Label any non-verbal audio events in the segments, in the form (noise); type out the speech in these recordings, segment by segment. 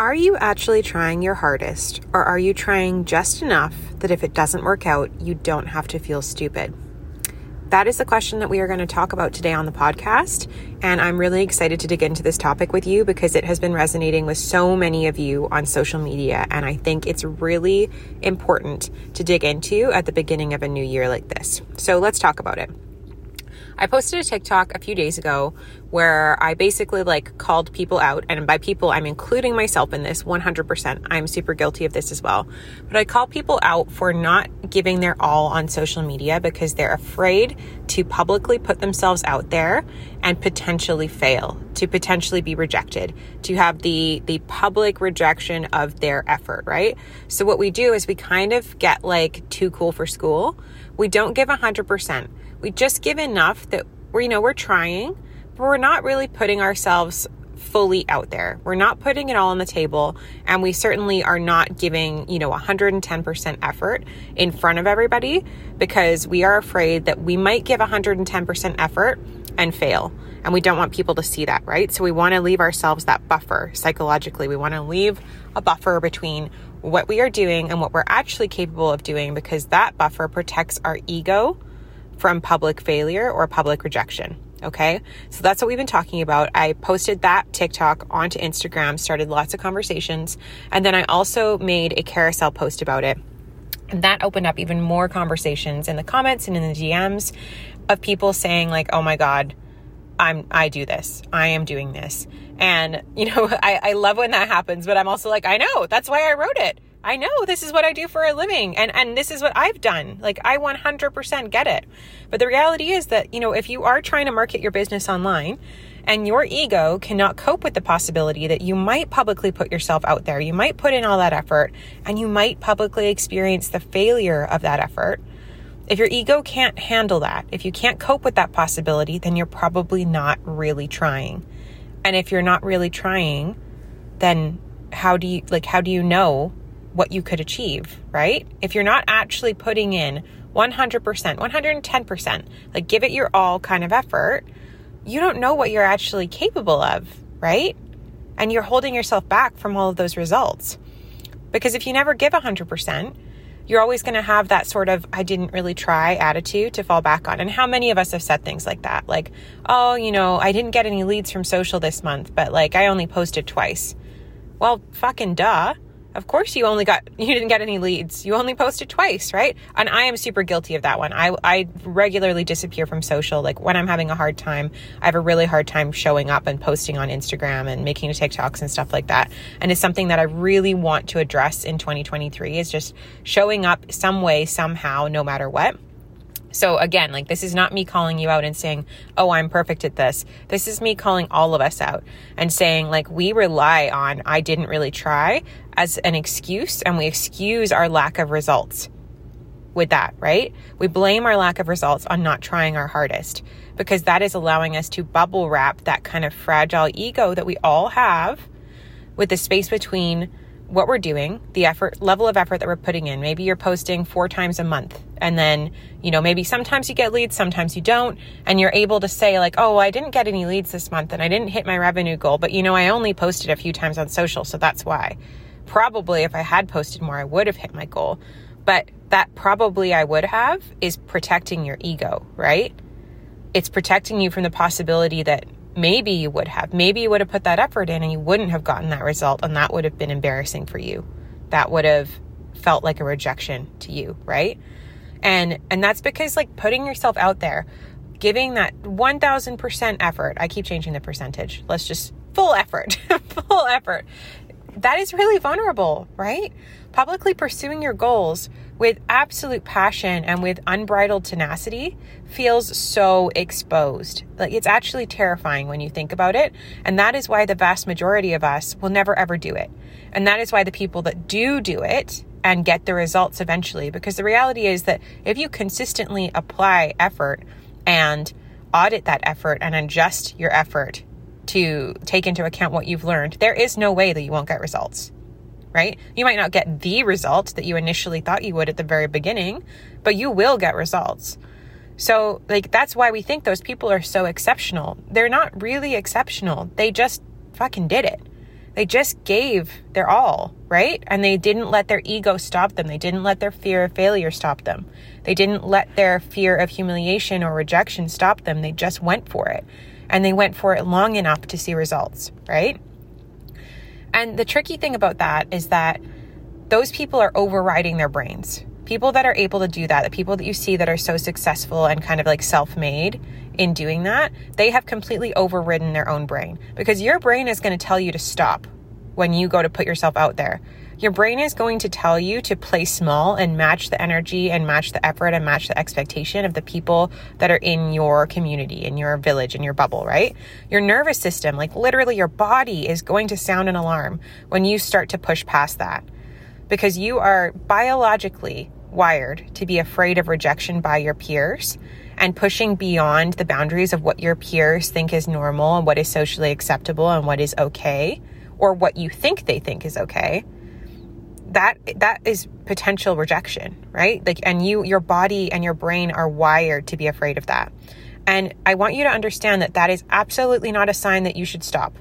Are you actually trying your hardest, or are you trying just enough that if it doesn't work out, you don't have to feel stupid? That is the question that we are going to talk about today on the podcast. And I'm really excited to dig into this topic with you because it has been resonating with so many of you on social media. And I think it's really important to dig into at the beginning of a new year like this. So let's talk about it. I posted a TikTok a few days ago where I basically like called people out. And by people, I'm including myself in this 100%. I'm super guilty of this as well. But I call people out for not giving their all on social media because they're afraid to publicly put themselves out there and potentially fail, to potentially be rejected, to have the the public rejection of their effort, right? So what we do is we kind of get like too cool for school. We don't give 100%. We just give enough that we're, you know, we're trying, but we're not really putting ourselves fully out there. We're not putting it all on the table, and we certainly are not giving, you know, 110% effort in front of everybody because we are afraid that we might give 110% effort and fail. And we don't want people to see that, right? So we want to leave ourselves that buffer psychologically. We want to leave a buffer between what we are doing and what we're actually capable of doing because that buffer protects our ego from public failure or public rejection. Okay. So that's what we've been talking about. I posted that TikTok onto Instagram, started lots of conversations. And then I also made a carousel post about it. And that opened up even more conversations in the comments and in the DMs of people saying, like, oh my God, I'm I do this. I am doing this. And, (laughs) you know, I, I love when that happens, but I'm also like, I know, that's why I wrote it. I know this is what I do for a living and and this is what I've done. Like I 100% get it. But the reality is that, you know, if you are trying to market your business online and your ego cannot cope with the possibility that you might publicly put yourself out there, you might put in all that effort and you might publicly experience the failure of that effort. If your ego can't handle that, if you can't cope with that possibility, then you're probably not really trying. And if you're not really trying, then how do you like how do you know what you could achieve, right? If you're not actually putting in 100%, 110%, like give it your all kind of effort, you don't know what you're actually capable of, right? And you're holding yourself back from all of those results. Because if you never give 100%, you're always going to have that sort of I didn't really try attitude to fall back on. And how many of us have said things like that? Like, oh, you know, I didn't get any leads from social this month, but like I only posted twice. Well, fucking duh of course you only got you didn't get any leads. You only posted twice right? And i am super guilty of that one. I i regularly disappear from social like when i'm having a hard time. I have a really hard time showing up and posting on instagram and making tiktoks and stuff like that. And it's something that i really want to address in 2023 is just showing up some way somehow no matter what so again, like this is not me calling you out and saying, "Oh, I'm perfect at this." This is me calling all of us out and saying like we rely on I didn't really try as an excuse and we excuse our lack of results with that, right? We blame our lack of results on not trying our hardest because that is allowing us to bubble wrap that kind of fragile ego that we all have with the space between what we're doing, the effort, level of effort that we're putting in. Maybe you're posting four times a month and then, you know, maybe sometimes you get leads, sometimes you don't. And you're able to say like, oh, I didn't get any leads this month and I didn't hit my revenue goal, but you know, I only posted a few times on social. So that's why probably if I had posted more, I would have hit my goal. But that probably I would have is protecting your ego, right? It's protecting you from the possibility that maybe you would have. Maybe you would have put that effort in and you wouldn't have gotten that result, and that would have been embarrassing for you. That would have felt like a rejection to you, right? And and that's because like putting yourself out there, giving that 1000% effort. I keep changing the percentage. Let's just full effort. (laughs) full effort. That is really vulnerable, right? Publicly pursuing your goals with absolute passion and with unbridled tenacity feels so exposed. Like it's actually terrifying when you think about it. And that is why the vast majority of us will never ever do it. And that is why the people that do do it and get the results eventually, because the reality is that if you consistently apply effort and audit that effort and adjust your effort to take into account what you've learned, there is no way that you won't get results right? You might not get the result that you initially thought you would at the very beginning, but you will get results. So, like, that's why we think those people are so exceptional. They're not really exceptional. They just fucking did it. They just gave their all, right? And they didn't let their ego stop them. They didn't let their fear of failure stop them. They didn't let their fear of humiliation or rejection stop them. They just went for it. And they went for it long enough to see results, right? And the tricky thing about that is that those people are overriding their brains. People that are able to do that, the people that you see that are so successful and kind of like self made in doing that, they have completely overridden their own brain because your brain is going to tell you to stop when you go to put yourself out there. Your brain is going to tell you to play small and match the energy and match the effort and match the expectation of the people that are in your community, in your village, in your bubble, right? Your nervous system, like literally your body, is going to sound an alarm when you start to push past that because you are biologically wired to be afraid of rejection by your peers and pushing beyond the boundaries of what your peers think is normal and what is socially acceptable and what is okay or what you think they think is okay that that is potential rejection right? Like and you your body and your brain are wired to be afraid of that. And i want you to understand that that is absolutely not a sign that you should stop.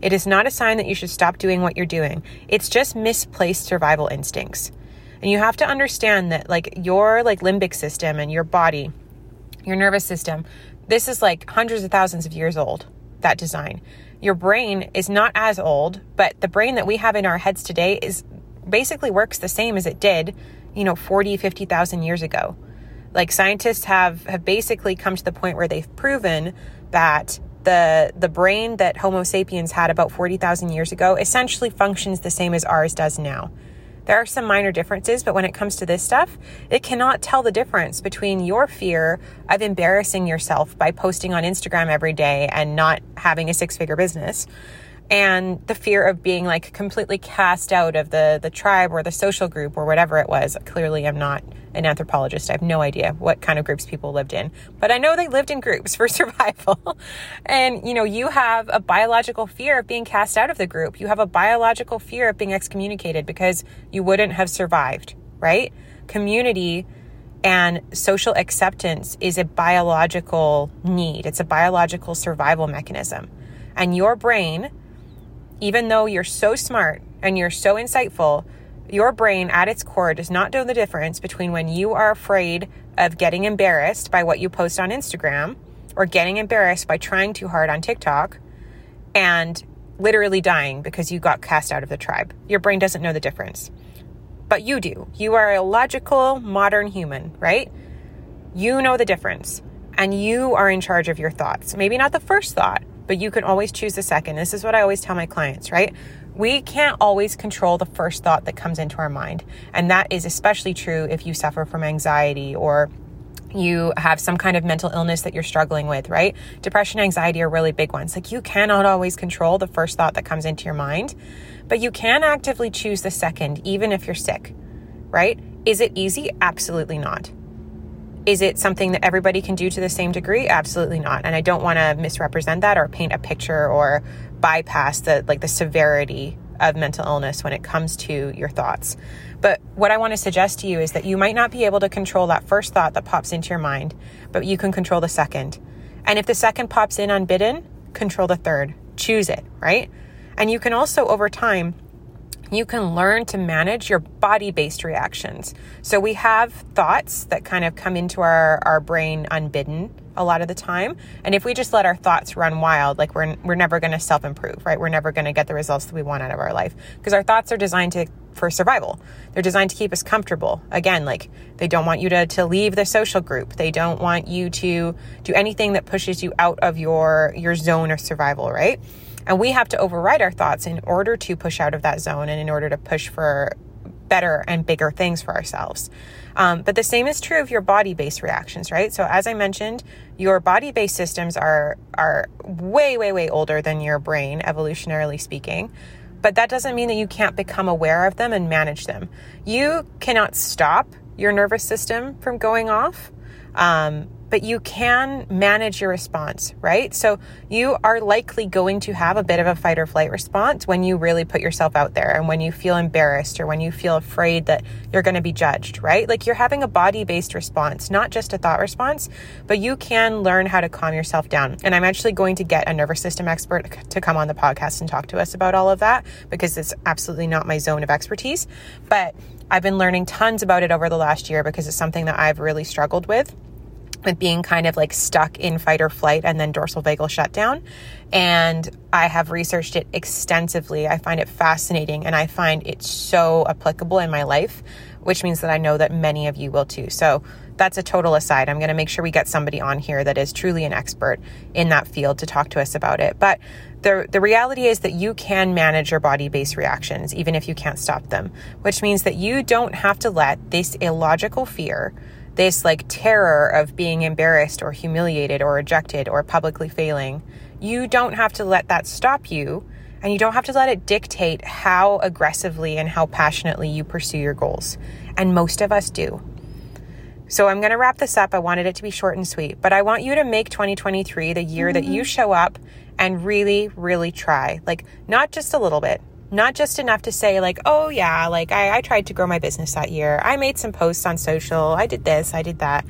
It is not a sign that you should stop doing what you're doing. It's just misplaced survival instincts. And you have to understand that like your like limbic system and your body, your nervous system, this is like hundreds of thousands of years old, that design. Your brain is not as old, but the brain that we have in our heads today is basically works the same as it did, you know, 40, 50,000 years ago. Like scientists have have basically come to the point where they've proven that the the brain that Homo sapiens had about 40,000 years ago essentially functions the same as ours does now. There are some minor differences, but when it comes to this stuff, it cannot tell the difference between your fear of embarrassing yourself by posting on Instagram every day and not having a six figure business and the fear of being like completely cast out of the the tribe or the social group or whatever it was. Clearly i'm not an anthropologist. I have no idea what kind of groups people lived in but i know they lived in groups (laughs) for survival. And you know you have a biological fear of being cast out of the group. You have a biological fear of being excommunicated because you wouldn't have survived right? Community and social acceptance is a biological need. It's a biological survival mechanism. And your brain even though you're so smart and you're so insightful, your brain at its core does not know the difference between when you are afraid of getting embarrassed by what you post on Instagram or getting embarrassed by trying too hard on TikTok and literally dying because you got cast out of the tribe. Your brain doesn't know the difference. But you do. You are a logical, modern human, right? You know the difference and you are in charge of your thoughts. Maybe not the first thought, but you can always choose the second. This is what I always tell my clients, right? We can't always control the first thought that comes into our mind. And that is especially true if you suffer from anxiety or you have some kind of mental illness that you're struggling with, right? Depression, anxiety are really big ones. Like you cannot always control the first thought that comes into your mind, but you can actively choose the second, even if you're sick, right? Is it easy? Absolutely not. Is it something that everybody can do to the same degree? Absolutely not. And I don't want to misrepresent that or paint a picture or bypass the like the severity of mental illness when it comes to your thoughts. But what I want to suggest to you is that you might not be able to control that first thought that pops into your mind, but you can control the second. And if the second pops in unbidden, control the third. Choose it, right? And you can also over time you can learn to manage your body based reactions. So we have thoughts that kind of come into our, our brain unbidden a lot of the time. And if we just let our thoughts run wild, like we're, we're never going to self improve, right? We're never going to get the results that we want out of our life because our thoughts are designed to, for survival. They're designed to keep us comfortable. Again, like they don't want you to, to leave the social group. They don't want you to do anything that pushes you out of your, your zone of survival, right? And we have to override our thoughts in order to push out of that zone and in order to push for better and bigger things for ourselves. Um, but the same is true of your body based reactions, right? So as I mentioned, your body based systems are are way, way, way older than your brain, evolutionarily speaking. But that doesn't mean that you can't become aware of them and manage them. You cannot stop your nervous system from going off. Um, but you can manage your response, right? So you are likely going to have a bit of a fight or flight response when you really put yourself out there and when you feel embarrassed or when you feel afraid that you're going to be judged, right? Like you're having a body based response, not just a thought response, but you can learn how to calm yourself down. And I'm actually going to get a nervous system expert to come on the podcast and talk to us about all of that because it's absolutely not my zone of expertise. But I've been learning tons about it over the last year because it's something that I've really struggled with with being kind of like stuck in fight or flight and then dorsal vagal shutdown. And I have researched it extensively. I find it fascinating and I find it so applicable in my life, which means that I know that many of you will too. So that's a total aside. I'm going to make sure we get somebody on here that is truly an expert in that field to talk to us about it. But the, the reality is that you can manage your body based reactions, even if you can't stop them, which means that you don't have to let this illogical fear this like terror of being embarrassed or humiliated or rejected or publicly failing, you don't have to let that stop you and you don't have to let it dictate how aggressively and how passionately you pursue your goals. And most of us do. So I'm going to wrap this up. I wanted it to be short and sweet, but I want you to make 2023 the year mm-hmm. that you show up and really, really try. Like, not just a little bit, not just enough to say, like, oh, yeah, like I, I tried to grow my business that year. I made some posts on social. I did this, I did that.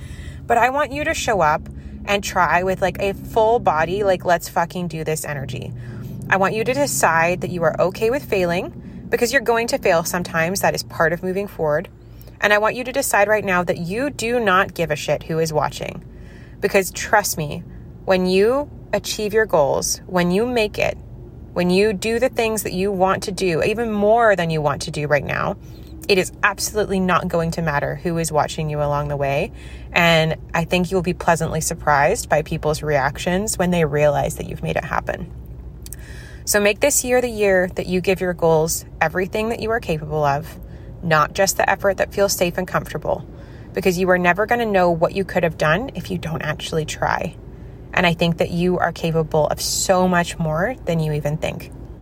But I want you to show up and try with like a full body, like, let's fucking do this energy. I want you to decide that you are okay with failing because you're going to fail sometimes. That is part of moving forward. And I want you to decide right now that you do not give a shit who is watching. Because trust me, when you achieve your goals, when you make it, when you do the things that you want to do, even more than you want to do right now, it is absolutely not going to matter who is watching you along the way. And I think you'll be pleasantly surprised by people's reactions when they realize that you've made it happen. So make this year the year that you give your goals everything that you are capable of, not just the effort that feels safe and comfortable, because you are never going to know what you could have done if you don't actually try. And I think that you are capable of so much more than you even think.